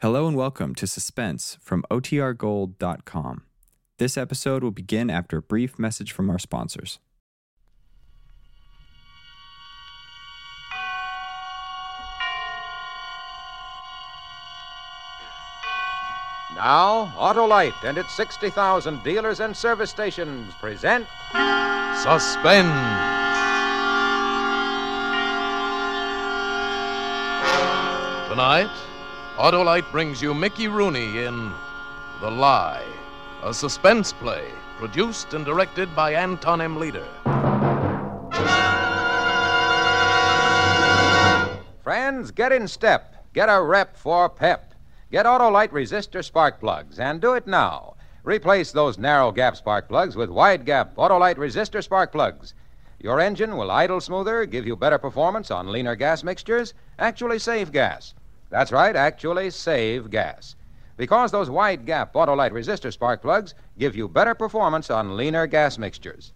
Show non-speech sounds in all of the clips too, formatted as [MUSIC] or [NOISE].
Hello and welcome to Suspense from OTRGold.com. This episode will begin after a brief message from our sponsors. Now, Autolite and its 60,000 dealers and service stations present Suspense. Tonight, Autolite brings you Mickey Rooney in The Lie, a suspense play produced and directed by Anton M. Leader. Friends, get in step. Get a rep for pep. Get Autolite resistor spark plugs, and do it now. Replace those narrow gap spark plugs with wide gap Autolite resistor spark plugs. Your engine will idle smoother, give you better performance on leaner gas mixtures, actually save gas. That's right, actually save gas. Because those wide gap Autolite resistor spark plugs give you better performance on leaner gas mixtures.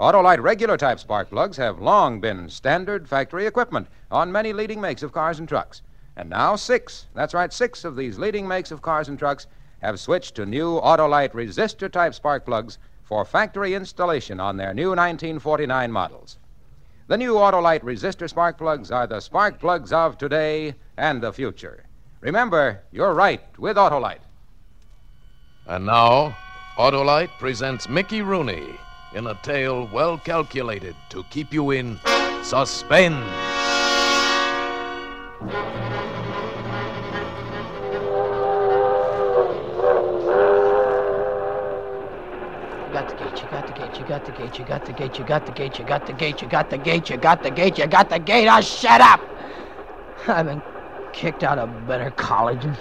Autolite regular type spark plugs have long been standard factory equipment on many leading makes of cars and trucks. And now six, that's right, six of these leading makes of cars and trucks have switched to new Autolite resistor type spark plugs for factory installation on their new 1949 models. The new Autolite resistor spark plugs are the spark plugs of today and the future. Remember, you're right with Autolite. And now, Autolite presents Mickey Rooney in a tale well calculated to keep you in suspense. You got the gate, you got the gate, you got the gate, you got the gate, you got the gate, you got the gate, you got the gate, you got the gate. Oh, shut up! I've been kicked out of better colleges.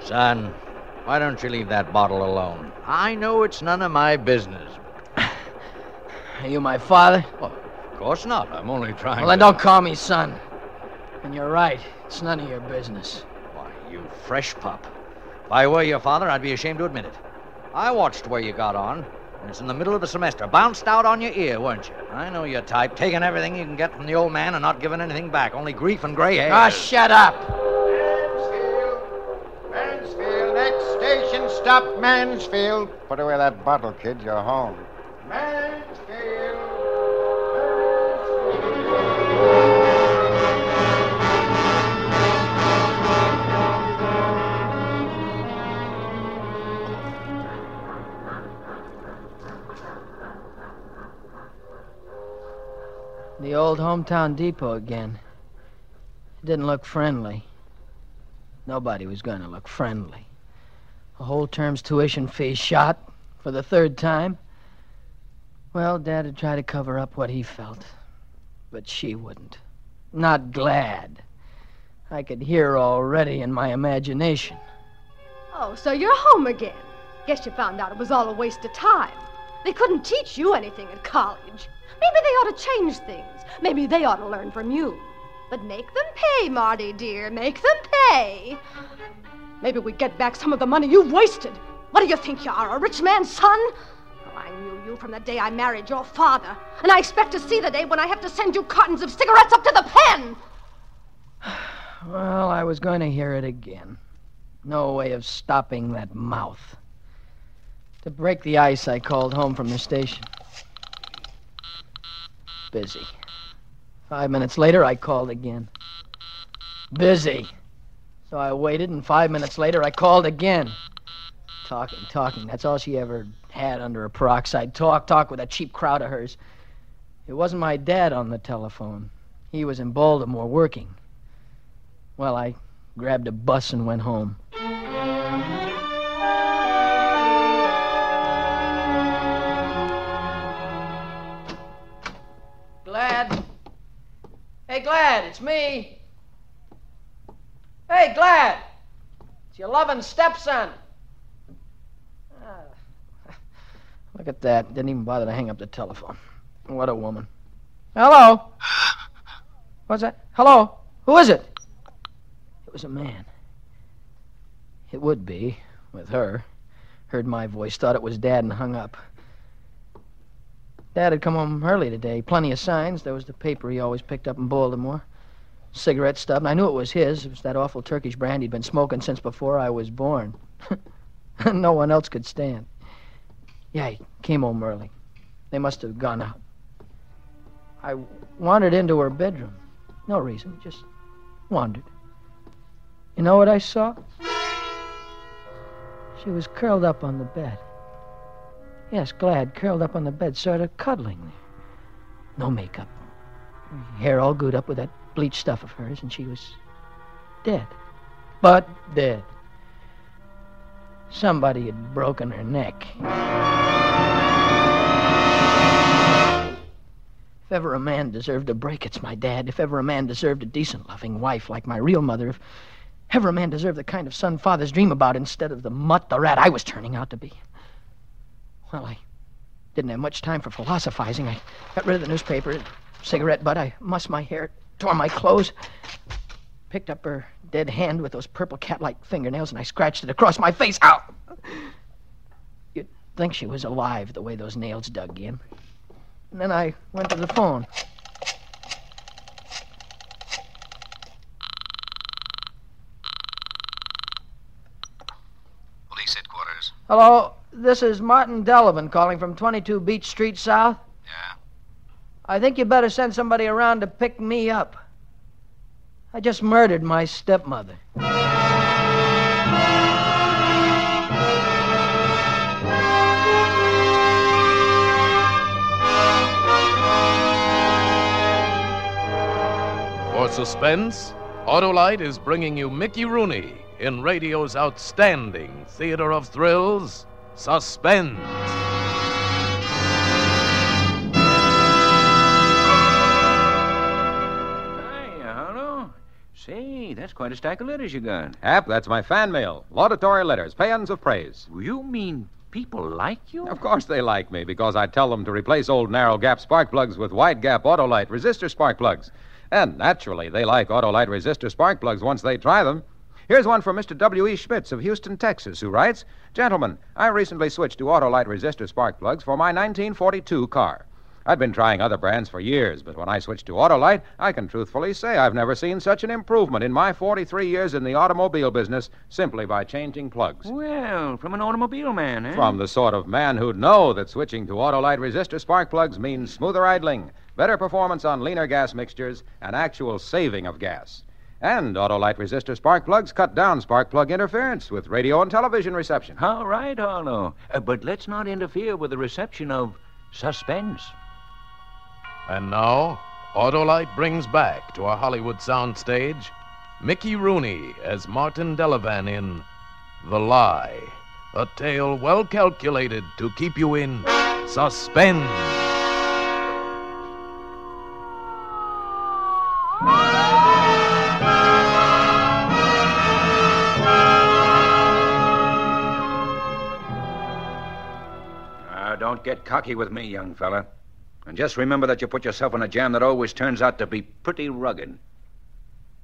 Son, why don't you leave that bottle alone? I know it's none of my business. Are you my father? Of course not. I'm only trying Well, then don't call me son. And you're right. It's none of your business. Why, you fresh pup. If I were your father, I'd be ashamed to admit it. I watched where you got on. And it's in the middle of the semester. Bounced out on your ear, weren't you? I know your type. Taking everything you can get from the old man and not giving anything back. Only grief and gray hair. Oh, shut up! Mansfield! Mansfield! Next station, stop Mansfield! Put away that bottle, kid. You're home. Mansfield! The old hometown depot again. It didn't look friendly. Nobody was going to look friendly. A whole term's tuition fee shot for the third time. Well, Dad had tried to cover up what he felt, but she wouldn't. Not glad. I could hear already in my imagination. Oh, so you're home again. Guess you found out it was all a waste of time. They couldn't teach you anything at college. Maybe they ought to change things. Maybe they ought to learn from you. But make them pay, Marty dear. Make them pay. Maybe we get back some of the money you've wasted. What do you think you are, a rich man's son? Oh, I knew you from the day I married your father. And I expect to see the day when I have to send you cartons of cigarettes up to the pen. [SIGHS] Well, I was going to hear it again. No way of stopping that mouth. To break the ice, I called home from the station. Busy. Five minutes later, I called again. Busy. So I waited, and five minutes later, I called again. Talking, talking. That's all she ever had under a peroxide. Talk, talk with that cheap crowd of hers. It wasn't my dad on the telephone. He was in Baltimore working. Well, I grabbed a bus and went home. It's me. Hey, Glad. It's your loving stepson. Ah. [LAUGHS] Look at that. Didn't even bother to hang up the telephone. What a woman. Hello? What's that? Hello? Who is it? It was a man. It would be, with her. Heard my voice, thought it was Dad, and hung up. Dad had come home early today. Plenty of signs. There was the paper he always picked up in Baltimore. Cigarette stub, and I knew it was his. It was that awful Turkish brand he'd been smoking since before I was born. [LAUGHS] no one else could stand. Yeah, he came home early. They must have gone out. I wandered into her bedroom. No reason, just wandered. You know what I saw? She was curled up on the bed. Yes, glad, curled up on the bed, sort of cuddling there. No makeup. Hair all glued up with that bleached stuff of hers, and she was dead. But dead. Somebody had broken her neck. If ever a man deserved a break, it's my dad. If ever a man deserved a decent, loving wife like my real mother, if ever a man deserved the kind of son fathers dream about instead of the mutt, the rat I was turning out to be. Well, I didn't have much time for philosophizing. I got rid of the newspaper, cigarette butt. I mussed my hair, tore my clothes, picked up her dead hand with those purple cat-like fingernails, and I scratched it across my face. Ow! You'd think she was alive the way those nails dug in. And then I went to the phone. Police headquarters. Hello, this is Martin Delavan calling from 22 Beach Street South. Yeah? I think you better send somebody around to pick me up. I just murdered my stepmother. For suspense, Autolite is bringing you Mickey Rooney in radio's outstanding theater of thrills, Suspense. That's quite a stack of letters you got. Hap, that's my fan mail. Laudatory letters, paeans of praise. You mean people like you? Of course they like me because I tell them to replace old narrow gap spark plugs with wide gap Autolite resistor spark plugs. And naturally, they like Autolite resistor spark plugs once they try them. Here's one from Mr. W.E. Schmitz of Houston, Texas, who writes Gentlemen, I recently switched to Autolite resistor spark plugs for my 1942 car. I'd been trying other brands for years, but when I switched to Autolite, I can truthfully say I've never seen such an improvement in my 43 years in the automobile business simply by changing plugs. Well, from an automobile man, eh? From the sort of man who'd know that switching to Autolite resistor spark plugs means smoother idling, better performance on leaner gas mixtures, and actual saving of gas. And Autolite resistor spark plugs cut down spark plug interference with radio and television reception. All right, Harlow. Uh, but let's not interfere with the reception of suspense. And now, Autolite brings back to our Hollywood soundstage Mickey Rooney as Martin Delavan in The Lie, a tale well calculated to keep you in suspense. Ah, don't get cocky with me, young fella. And just remember that you put yourself in a jam that always turns out to be pretty rugged.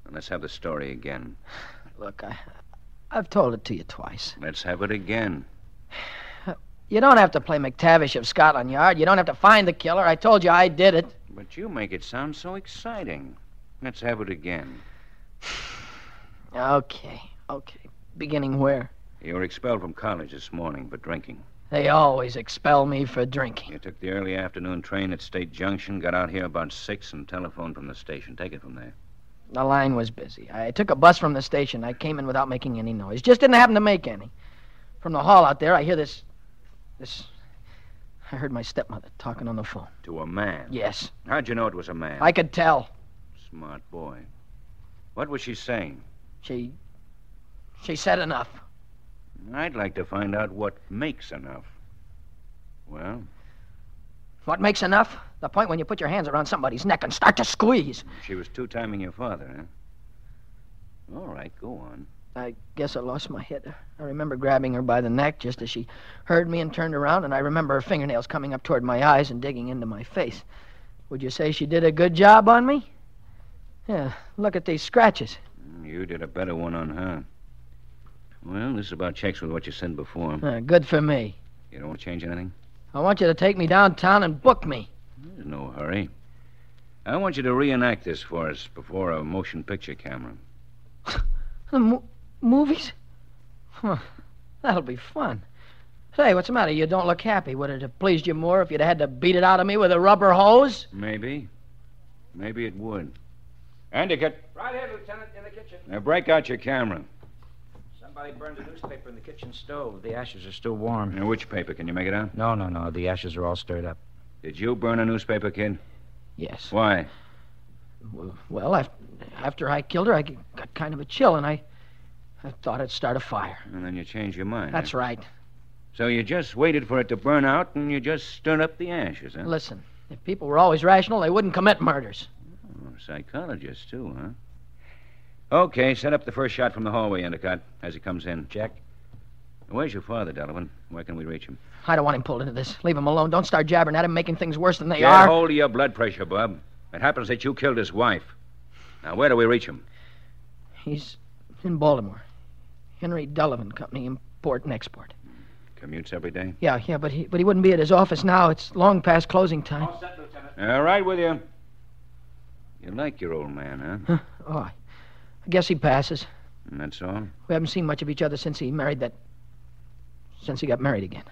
And let's have the story again. [SIGHS] Look, I, I've told it to you twice. Let's have it again. [SIGHS] You don't have to play McTavish of Scotland Yard. You don't have to find the killer. I told you I did it. But you make it sound so exciting. Let's have it again. [SIGHS] Okay, okay. Beginning where? You were expelled from college this morning for drinking. They always expel me for drinking. You took the early afternoon train at State Junction, got out here about six, and telephoned from the station. Take it from there. The line was busy. I took a bus from the station. I came in without making any noise. Just didn't happen to make any. From the hall out there, I hear this. This. I heard my stepmother talking on the phone. To a man. Yes, How'd you know it was a man? I could tell. Smart boy. What was she saying? She. She said enough. I'd like to find out what makes enough. Well, What makes enough? The point when you put your hands around somebody's neck and start to squeeze. she was two timing your father, huh? All right, go on. I guess I lost my head. I remember grabbing her by the neck just as she heard me and turned around, and I remember her fingernails coming up toward my eyes and digging into my face. Would you say she did a good job on me? Yeah, look at these scratches. You did a better one on her. Well, this is about checks with what you sent before. Uh, good for me. You don't want to change anything? I want you to take me downtown and book me. There's no hurry. I want you to reenact this for us before a motion picture camera. [LAUGHS] The mo- movies? Huh. That'll be fun. Say, what's the matter? You don't look happy. Would it have pleased you more if you'd had to beat it out of me with a rubber hose? Maybe. Maybe it would. Endicott, Right here, Lieutenant, in the kitchen. now break out your camera. Somebody burned a newspaper in the kitchen stove. The ashes are still warm. Now, which paper? Can you make it out? No, no, no. The ashes are all stirred up. Did you burn a newspaper, kid? Yes. Why? Well, af- after I killed her, I got kind of a chill, and I, I thought I'd start a fire. And then you changed your mind. That's huh? right. So you just waited for it to burn out and you just stirred up the ashes, huh? Listen, if people were always rational, they wouldn't commit murders. Oh, psychologist, too, huh? Okay, set up the first shot from the hallway, Endicott, as he comes in. Jack. Where's your father, Delavan? Where can we reach him? I don't want him pulled into this. Leave him alone. Don't start jabbering at him, making things worse than they Get are. hold of your blood pressure, Bob. It happens that you killed his wife. Now, where do we reach him? He's in Baltimore. Henry Delavan Company, import and export. Commutes every day? Yeah, yeah, but he but he wouldn't be at his office now. It's long past closing time. All set, Lieutenant. All right with you. You like your old man, huh? huh? Oh, I guess he passes. And that's all? We haven't seen much of each other since he married that. since he got married again.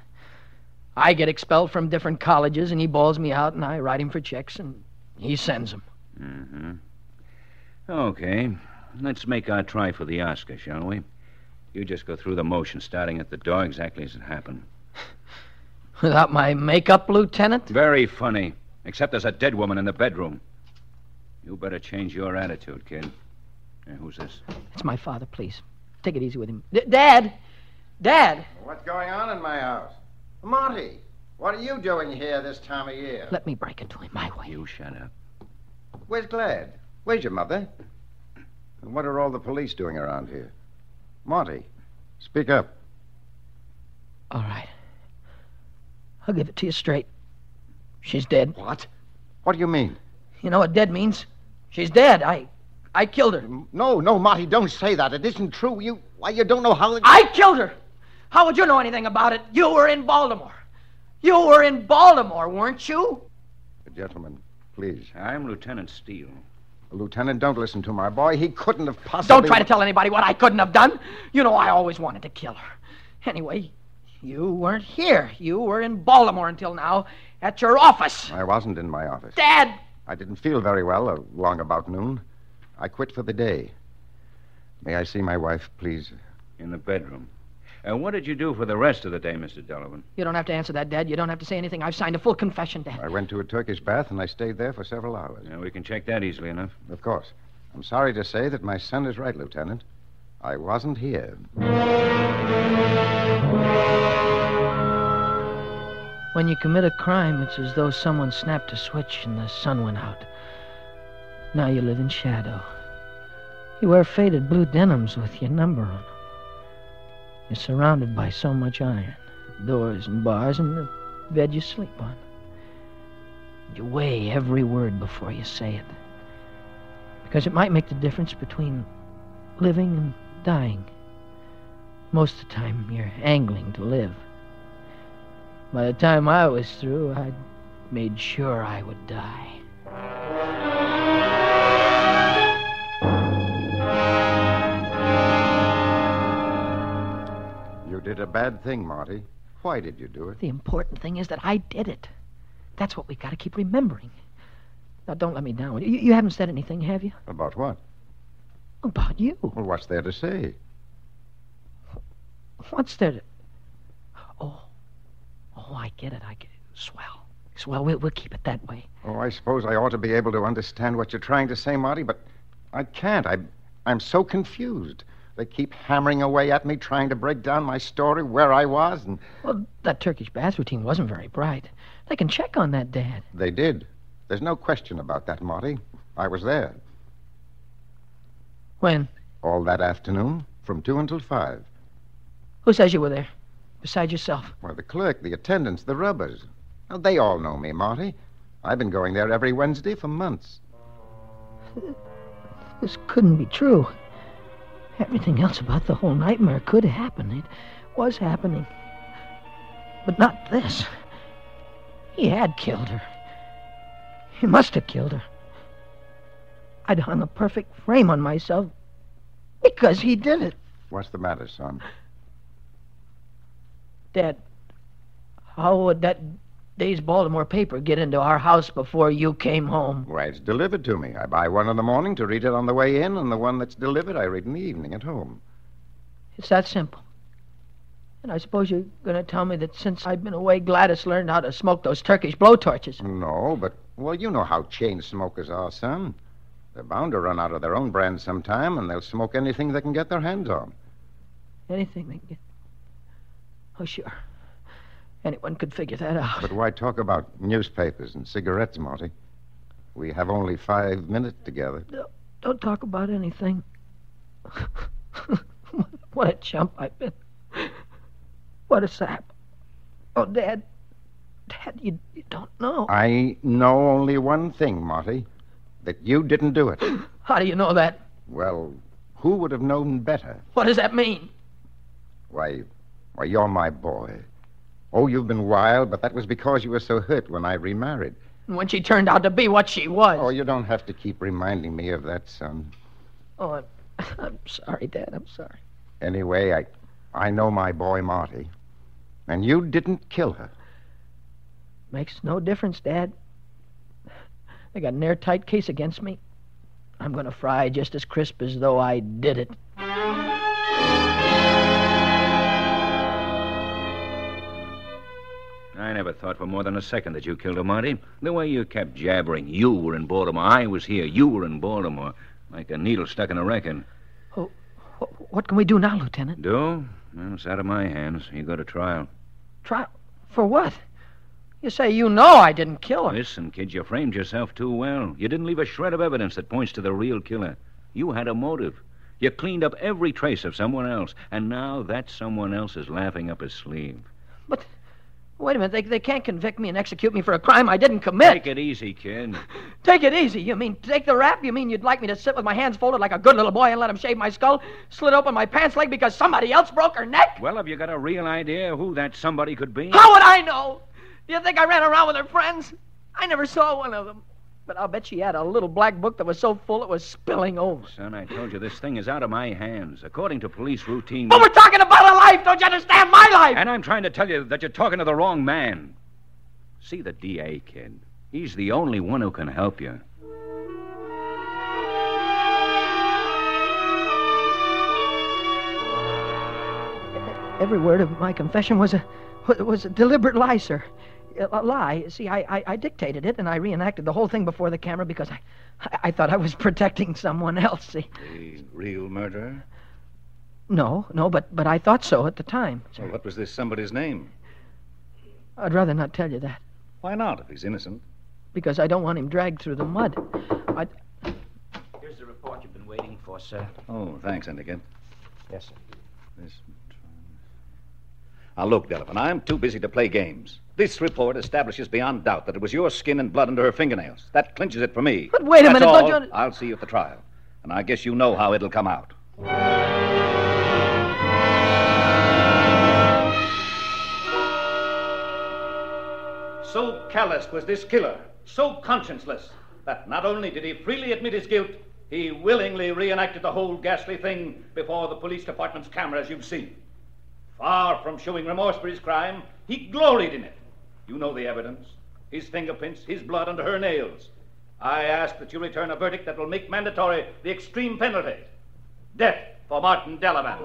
I get expelled from different colleges, and he bawls me out, and I write him for checks, and he sends them. Mm-hmm. Okay. Let's make our try for the Oscar, shall we? You just go through the motion, starting at the door exactly as it happened. [LAUGHS] Without my makeup, Lieutenant? Very funny. Except there's a dead woman in the bedroom. You better change your attitude, kid. Hey, who's this? It's my father, please. Take it easy with him. D- Dad! Dad! What's going on in my house? Monty, what are you doing here this time of year? Let me break into him my way. You shut up. Where's Glad? Where's your mother? And what are all the police doing around here? Monty, speak up. All right. I'll give it to you straight. She's dead. What? What do you mean? You know what dead means? She's dead. I I killed her. Mm, no, no, Marty, don't say that. It isn't true. You why you don't know how I killed her. How would you know anything about it? You were in Baltimore. You were in Baltimore, weren't you? Gentlemen, please. I'm Lieutenant Steele. Lieutenant, don't listen to my boy. He couldn't have possibly. Don't try to tell anybody what I couldn't have done. You know I always wanted to kill her. Anyway, you weren't here. You were in Baltimore until now at your office. I wasn't in my office. Dad! I didn't feel very well uh, along about noon. I quit for the day. May I see my wife, please? In the bedroom. And what did you do for the rest of the day, Mr. Delavan? You don't have to answer that, Dad. You don't have to say anything. I've signed a full confession, Dad. I went to a Turkish bath and I stayed there for several hours. Yeah, we can check that easily enough. Of course. I'm sorry to say that my son is right, Lieutenant. I wasn't here. When you commit a crime, it's as though someone snapped a switch and the sun went out. Now you live in shadow. You wear faded blue denims with your number on them. You're surrounded by so much iron doors and bars and the bed you sleep on. You weigh every word before you say it. Because it might make the difference between living and dying. Most of the time, you're angling to live. By the time I was through, I'd made sure I would die. You did a bad thing, Marty. Why did you do it? The important thing is that I did it. That's what we've got to keep remembering. Now, don't let me down. You, you haven't said anything, have you? About what? About you. Well, what's there to say? What's there to... Oh. Oh, I get it. I get it. Swell. Swell. We'll, we'll keep it that way. Oh, I suppose I ought to be able to understand what you're trying to say, Marty, but I can't. I, I'm so confused. They keep hammering away at me, trying to break down my story, where I was, and Well, that Turkish bath routine wasn't very bright. They can check on that, Dad. they did. There's no question about that, Marty. I was there When? all that afternoon, from two until five. Who says you were there? Besides yourself. Why, the clerk, the attendants, the rubbers. Now, they all know me, Marty. I've been going there every Wednesday for months. This couldn't be true. Everything else about the whole nightmare could happen. It was happening. But not this. He had killed her. He must have killed her. I'd hung a perfect frame on myself because he did it. What's the matter, son? Dad, how would that day's Baltimore paper get into our house before you came home? Why, it's delivered to me. I buy one in the morning to read it on the way in, and the one that's delivered I read in the evening at home. It's that simple. And I suppose you're going to tell me that since I've been away, Gladys learned how to smoke those Turkish blowtorches. No, but, well, you know how chain smokers are, son. They're bound to run out of their own brand sometime, and they'll smoke anything they can get their hands on. Anything they can get. Oh, sure. Anyone could figure that out. But why talk about newspapers and cigarettes, Monty? We have only five minutes together. Don't talk about anything. [LAUGHS] what a chump I've been. What a sap. Oh, Dad. Dad, you, you don't know. I know only one thing, Monty that you didn't do it. [GASPS] How do you know that? Well, who would have known better? What does that mean? Why, why, you're my boy. Oh, you've been wild, but that was because you were so hurt when I remarried. And when she turned out to be what she was. Oh, you don't have to keep reminding me of that, son. Oh, I'm, [LAUGHS] I'm sorry, Dad. I'm sorry. Anyway, I, I know my boy Marty, and you didn't kill her. Makes no difference, Dad. They got an airtight case against me. I'm going to fry just as crisp as though I did it. I never thought for more than a second that you killed her, Monty. The way you kept jabbering. You were in Baltimore. I was here. You were in Baltimore. Like a needle stuck in a record. Oh, what can we do now, Lieutenant? Do? Well, it's out of my hands. You go to trial. Trial? For what? You say you know I didn't kill her. Listen, kid, you framed yourself too well. You didn't leave a shred of evidence that points to the real killer. You had a motive. You cleaned up every trace of someone else, and now that someone else is laughing up his sleeve. But wait a minute, they, they can't convict me and execute me for a crime I didn't commit. Take it easy, kid. [LAUGHS] take it easy? You mean take the rap? You mean you'd like me to sit with my hands folded like a good little boy and let him shave my skull, slit open my pants leg because somebody else broke her neck? Well, have you got a real idea who that somebody could be? How would I know? Do you think I ran around with her friends? I never saw one of them. But I'll bet she had a little black book that was so full it was spilling over. Son, I told you this thing is out of my hands. According to police routine. But we're talking about a life! Don't you understand my life? And I'm trying to tell you that you're talking to the wrong man. See the DA, kid. He's the only one who can help you. Every word of my confession was a was a deliberate lie, sir. A lie. See, I, I, I, dictated it and I reenacted the whole thing before the camera because I, I thought I was [LAUGHS] protecting someone else. See. The real murderer? No, no, but but I thought so at the time. Sir. Well, what was this somebody's name? I'd rather not tell you that. Why not, if he's innocent? Because I don't want him dragged through the mud. I... Here's the report you've been waiting for, sir. Oh, thanks, Endicott. Yes, sir. This now, look, Delavan, I'm too busy to play games. This report establishes beyond doubt that it was your skin and blood under her fingernails. That clinches it for me. But wait a That's minute, all. don't you... I'll see you at the trial. And I guess you know how it'll come out. So callous was this killer, so conscienceless, that not only did he freely admit his guilt, he willingly reenacted the whole ghastly thing before the police department's camera, as you've seen. Far from showing remorse for his crime, he gloried in it. You know the evidence his fingerprints, his blood under her nails. I ask that you return a verdict that will make mandatory the extreme penalty death for Martin Delavan.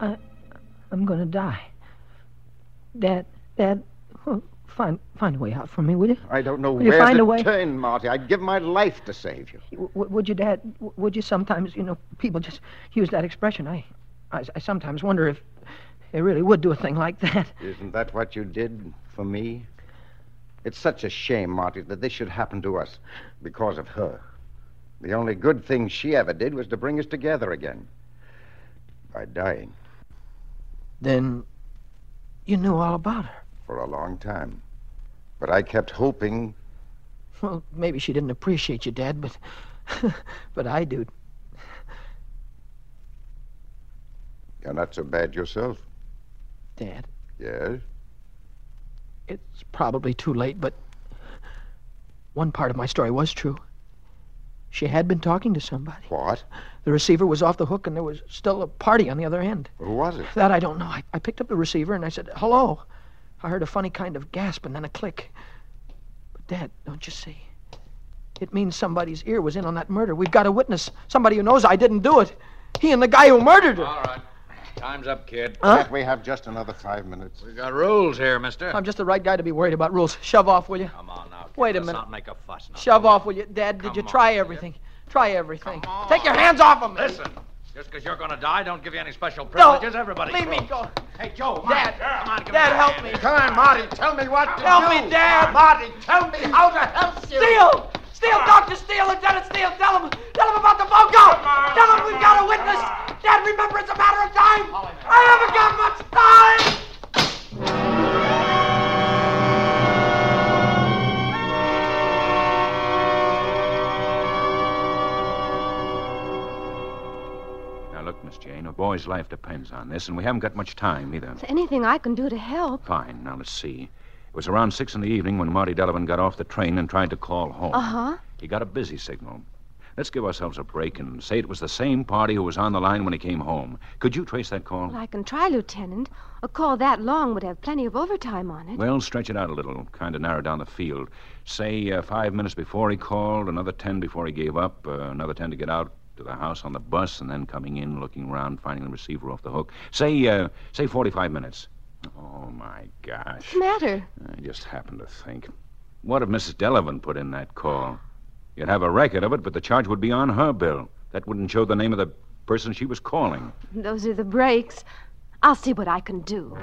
I, I'm going to die. Dad, Dad, find find a way out for me, will you? I don't know will where you find to a way? turn, Marty. I'd give my life to save you. W- would you, Dad? W- would you sometimes, you know, people just use that expression. I, I, I sometimes wonder if they really would do a thing like that. Isn't that what you did for me? It's such a shame, Marty, that this should happen to us because of her. The only good thing she ever did was to bring us together again by dying. Then you knew all about her. For a long time. But I kept hoping. Well, maybe she didn't appreciate you, Dad, but [LAUGHS] but I do. You're not so bad yourself. Dad, Yes? it's probably too late, but one part of my story was true. She had been talking to somebody. What? The receiver was off the hook, and there was still a party on the other end. Who was it? That I don't know. I, I picked up the receiver and I said, hello. I heard a funny kind of gasp and then a click. But, Dad, don't you see? It means somebody's ear was in on that murder. We've got a witness. Somebody who knows I didn't do it. He and the guy who murdered her. All right. Time's up, kid. Huh? Can't we have just another five minutes? We got rules here, mister. I'm just the right guy to be worried about rules. Shove off, will you? Come on now. Kid. Wait a Let's minute. not make a fuss now. Shove off, will you? Dad, did Come you on, try will you? everything? Try everything. Take your hands off of me. Listen, just because you're going to die, don't give you any special No. privileges. Everybody. Leave me go. Hey, Joe. Dad, Come on, give Dad, me help hand. me. Come on, Marty, tell me what to Help do. Help me, Dad. Marty, tell me how to help you. Steele! Steele, Dr. Steele, Lieutenant Steele, tell him, tell him about the phone call. Tell him we've got a witness. Dad, remember it's a matter of time. I haven't got much time. Boy's life depends on this, and we haven't got much time either. Is there anything I can do to help? Fine. Now, let's see. It was around six in the evening when Marty Delavan got off the train and tried to call home. Uh huh. He got a busy signal. Let's give ourselves a break and say it was the same party who was on the line when he came home. Could you trace that call? Well, I can try, Lieutenant. A call that long would have plenty of overtime on it. Well, stretch it out a little, kind of narrow down the field. Say uh, five minutes before he called, another ten before he gave up, uh, another ten to get out to the house on the bus, and then coming in, looking around, finding the receiver off the hook. Say, uh, say forty-five minutes. Oh my gosh! What's the matter? I just happened to think. What if Mrs. Delavan put in that call? You'd have a record of it, but the charge would be on her bill. That wouldn't show the name of the person she was calling. Those are the breaks. I'll see what I can do.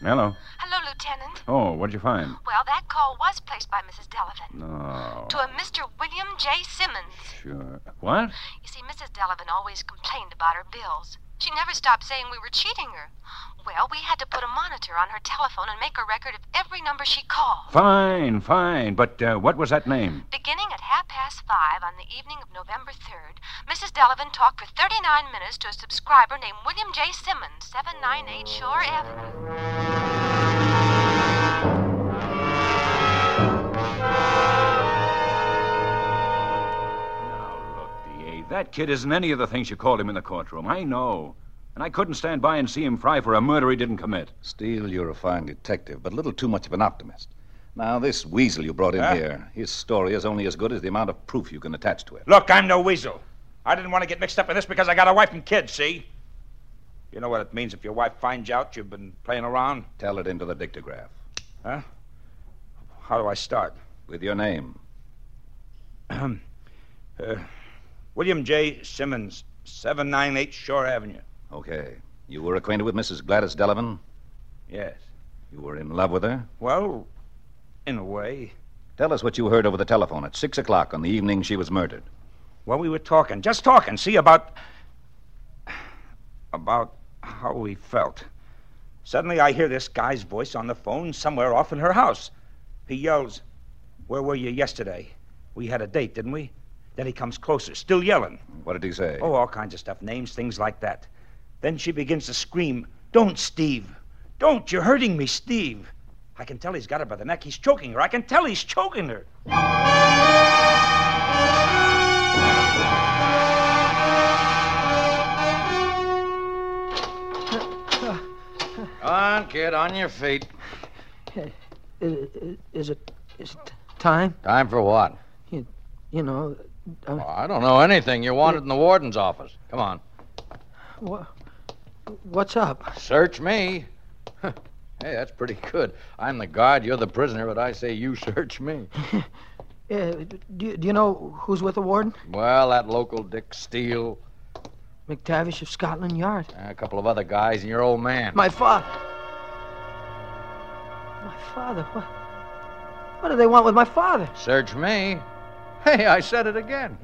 Hello. Hello, Lieutenant. Oh, what'd you find? Well, that call was placed by Mrs. Delavan No. to a Mr. William J. Simmons. Sure. What? You see, Mrs. Delavan always complained about her bills. She never stopped saying we were cheating her. Well, we had to put a monitor on her telephone and make a record of every number she called. Fine, fine. But uh, what was that name? Beginning at half past five on the evening of November 3rd, Mrs. Delavan talked for 39 minutes to a subscriber named William J. Simmons, 798 Shore Avenue. That kid isn't any of the things you called him in the courtroom. I know. And I couldn't stand by and see him fry for a murder he didn't commit. Steele, you're a fine detective, but a little too much of an optimist. Now, this weasel you brought in Huh? here, his story is only as good as the amount of proof you can attach to it. Look, I'm no weasel. I didn't want to get mixed up in this because I got a wife and kids, see? You know what it means if your wife finds out you've been playing around? Tell it into the dictograph. Huh? How do I start? With your name. [CLEARS THROAT] uh, William J. Simmons, 798 Shore Avenue. Okay. You were acquainted with Mrs. Gladys Delavan? Yes. You were in love with her? Well, in a way. Tell us what you heard over the telephone at six o'clock on the evening she was murdered. Well, we were talking, just talking, see, about. about how we felt. Suddenly, I hear this guy's voice on the phone somewhere off in her house. He yells, Where were you yesterday? We had a date, didn't we? Then he comes closer, still yelling. What did he say? Oh, all kinds of stuff, names, things like that. Then she begins to scream, Don't, Steve! Don't! You're hurting me, Steve! I can tell he's got her by the neck. He's choking her. I can tell he's choking her. Come on, kid, on your feet. Is, is it is it time? Time for what? You know, uh, Oh, I don't know anything. You're wanted in the warden's office. Come on. wha- what's up? Search me. [LAUGHS] hey, that's pretty good. I'm the guard, you're the prisoner, but I say you [LAUGHS] search me. Uh, [LAUGHS] do, do you know who's with the warden? Well, that local Dick Steele, McTavish of Scotland Yard. a couple of other guys, and your old man. My father. My father? What? What do they want with my father? Search me. Hey, I said it again.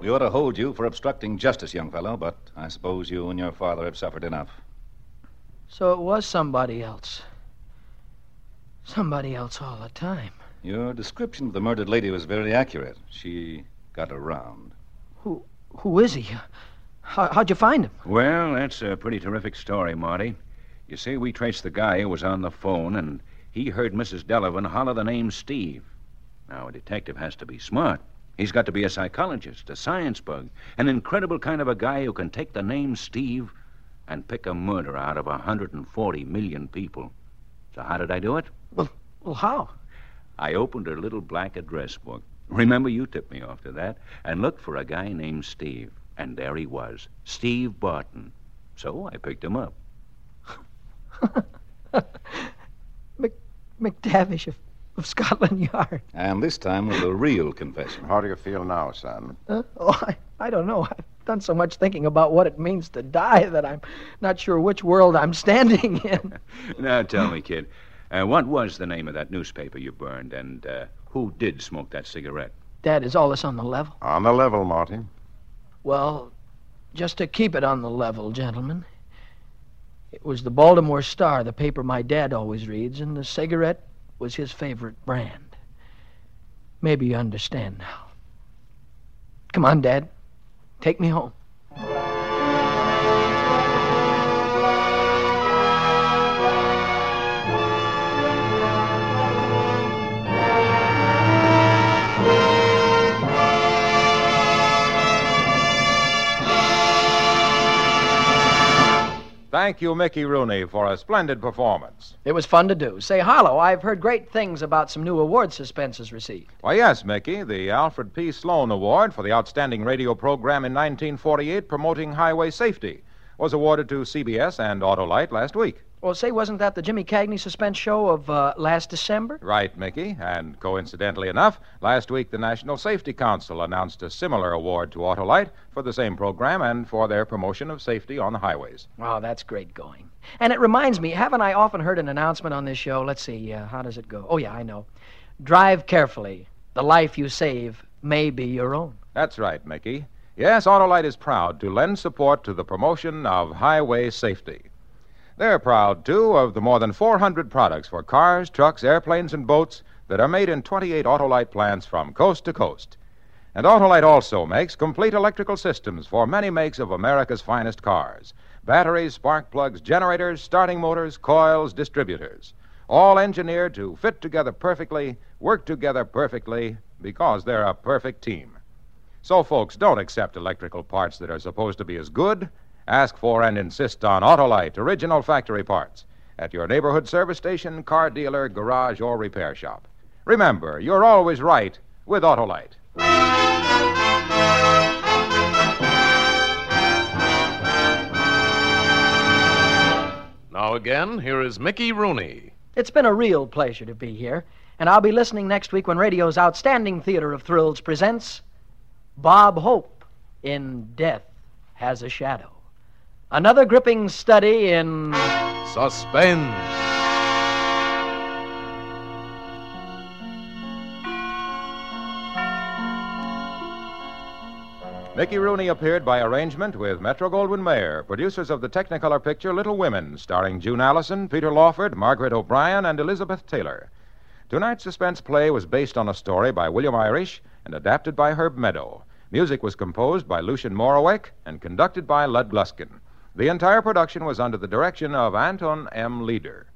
We ought to hold you for obstructing justice, young fellow, but I suppose you and your father have suffered enough. So it was somebody else. Somebody else all the time. Your description of the murdered lady was very accurate. She got around. Who who is he? How, how'd you find him? Well, that's a pretty terrific story, Marty. You see, we traced the guy who was on the phone, and he heard Mrs. Delavan holler the name Steve. Now, a detective has to be smart. He's got to be a psychologist, a science bug, an incredible kind of a guy who can take the name Steve and pick a murderer out of 140 million people. So, how did I do it? Well, well, how? I opened a little black address book. Remember, you tipped me off to that, and looked for a guy named Steve. And there he was, Steve Barton. So I picked him up. [LAUGHS] Mc, McTavish of, of Scotland Yard. And this time with a real confession. How do you feel now, son? Huh? Oh, I, I don't know. I've done so much thinking about what it means to die that I'm not sure which world I'm standing in. [LAUGHS] [LAUGHS] now, tell me, kid, uh, what was the name of that newspaper you burned, and uh, who did smoke that cigarette? Dad, is all this on the level? On the level, Marty. Well, just to keep it on the level, gentlemen. It was the Baltimore Star, the paper my dad always reads, and the cigarette was his favorite brand. Maybe you understand now. Come on, Dad. Take me home. Thank you, Mickey Rooney, for a splendid performance. It was fun to do. Say, Harlow, I've heard great things about some new awards Suspense has received. Why, yes, Mickey. The Alfred P. Sloan Award for the outstanding radio program in 1948 promoting highway safety was awarded to CBS and Autolite last week. Well, say, wasn't that the Jimmy Cagney suspense show of uh, last December? Right, Mickey. And coincidentally enough, last week the National Safety Council announced a similar award to Autolite for the same program and for their promotion of safety on the highways. Oh, that's great going. And it reminds me, haven't I often heard an announcement on this show? Let's see, uh, how does it go? Oh, yeah, I know. Drive carefully. The life you save may be your own. That's right, Mickey. Yes, Autolite is proud to lend support to the promotion of highway safety. They're proud, too, of the more than 400 products for cars, trucks, airplanes, and boats that are made in 28 Autolite plants from coast to coast. And Autolite also makes complete electrical systems for many makes of America's finest cars batteries, spark plugs, generators, starting motors, coils, distributors. All engineered to fit together perfectly, work together perfectly, because they're a perfect team. So, folks, don't accept electrical parts that are supposed to be as good. Ask for and insist on Autolite original factory parts at your neighborhood service station, car dealer, garage, or repair shop. Remember, you're always right with Autolite. Now, again, here is Mickey Rooney. It's been a real pleasure to be here, and I'll be listening next week when radio's outstanding theater of thrills presents Bob Hope in Death Has a Shadow. Another gripping study in Suspense. Mickey Rooney appeared by arrangement with Metro Goldwyn Mayer, producers of the Technicolor picture Little Women, starring June Allyson, Peter Lawford, Margaret O'Brien, and Elizabeth Taylor. Tonight's suspense play was based on a story by William Irish and adapted by Herb Meadow. Music was composed by Lucien Moraweck and conducted by Lud Gluskin. The entire production was under the direction of Anton M. Leader.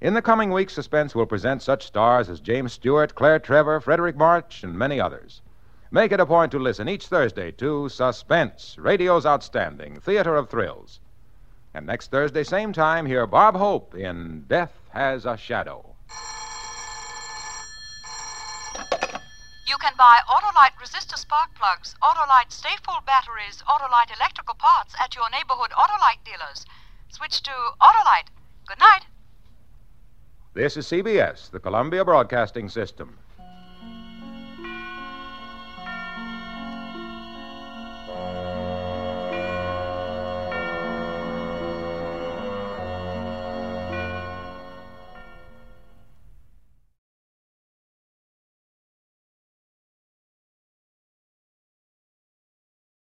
In the coming weeks, Suspense will present such stars as James Stewart, Claire Trevor, Fredric March, and many others. Make it a point to listen each Thursday to Suspense, radio's outstanding theater of thrills. And next Thursday, same time, hear Bob Hope in Death Has a Shadow. You can buy Autolite resistor spark plugs, Autolite stay full batteries, Autolite electrical parts at your neighborhood Autolite dealers. Switch to Autolite. Good night. This is CBS, the Columbia Broadcasting System.